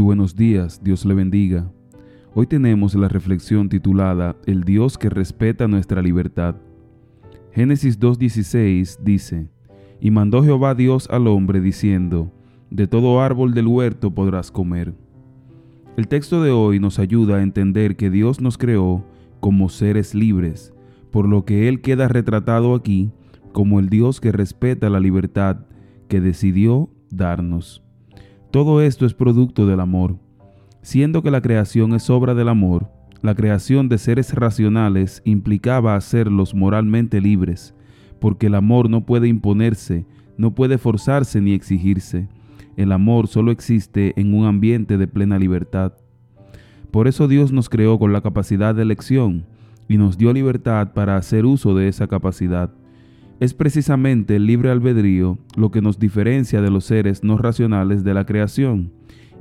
Buenos días, Dios le bendiga. Hoy tenemos la reflexión titulada El Dios que respeta nuestra libertad. Génesis 2.16 dice, Y mandó Jehová Dios al hombre diciendo, De todo árbol del huerto podrás comer. El texto de hoy nos ayuda a entender que Dios nos creó como seres libres, por lo que Él queda retratado aquí como el Dios que respeta la libertad que decidió darnos. Todo esto es producto del amor. Siendo que la creación es obra del amor, la creación de seres racionales implicaba hacerlos moralmente libres, porque el amor no puede imponerse, no puede forzarse ni exigirse. El amor solo existe en un ambiente de plena libertad. Por eso Dios nos creó con la capacidad de elección y nos dio libertad para hacer uso de esa capacidad. Es precisamente el libre albedrío lo que nos diferencia de los seres no racionales de la creación,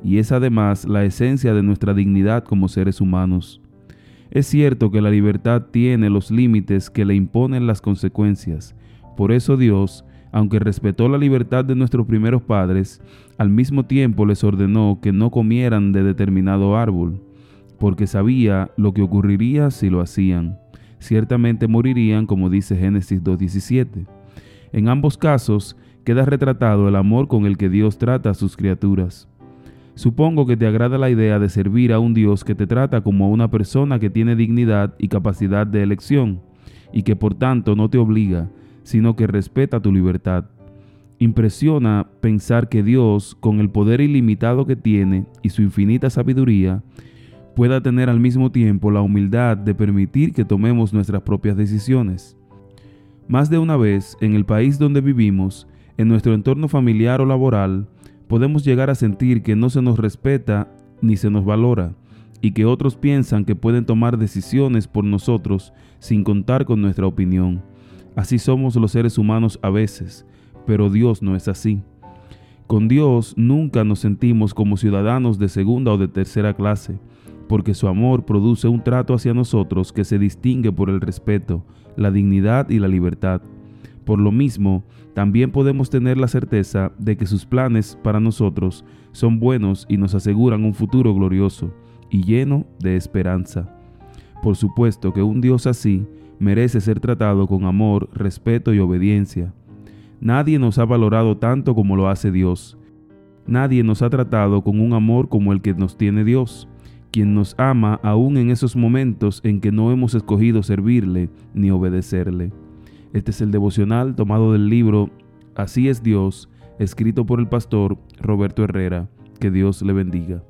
y es además la esencia de nuestra dignidad como seres humanos. Es cierto que la libertad tiene los límites que le imponen las consecuencias, por eso Dios, aunque respetó la libertad de nuestros primeros padres, al mismo tiempo les ordenó que no comieran de determinado árbol, porque sabía lo que ocurriría si lo hacían ciertamente morirían, como dice Génesis 2.17. En ambos casos queda retratado el amor con el que Dios trata a sus criaturas. Supongo que te agrada la idea de servir a un Dios que te trata como a una persona que tiene dignidad y capacidad de elección, y que por tanto no te obliga, sino que respeta tu libertad. Impresiona pensar que Dios, con el poder ilimitado que tiene y su infinita sabiduría, pueda tener al mismo tiempo la humildad de permitir que tomemos nuestras propias decisiones. Más de una vez, en el país donde vivimos, en nuestro entorno familiar o laboral, podemos llegar a sentir que no se nos respeta ni se nos valora, y que otros piensan que pueden tomar decisiones por nosotros sin contar con nuestra opinión. Así somos los seres humanos a veces, pero Dios no es así. Con Dios nunca nos sentimos como ciudadanos de segunda o de tercera clase, porque su amor produce un trato hacia nosotros que se distingue por el respeto, la dignidad y la libertad. Por lo mismo, también podemos tener la certeza de que sus planes para nosotros son buenos y nos aseguran un futuro glorioso y lleno de esperanza. Por supuesto que un Dios así merece ser tratado con amor, respeto y obediencia. Nadie nos ha valorado tanto como lo hace Dios. Nadie nos ha tratado con un amor como el que nos tiene Dios quien nos ama aún en esos momentos en que no hemos escogido servirle ni obedecerle. Este es el devocional tomado del libro Así es Dios, escrito por el pastor Roberto Herrera. Que Dios le bendiga.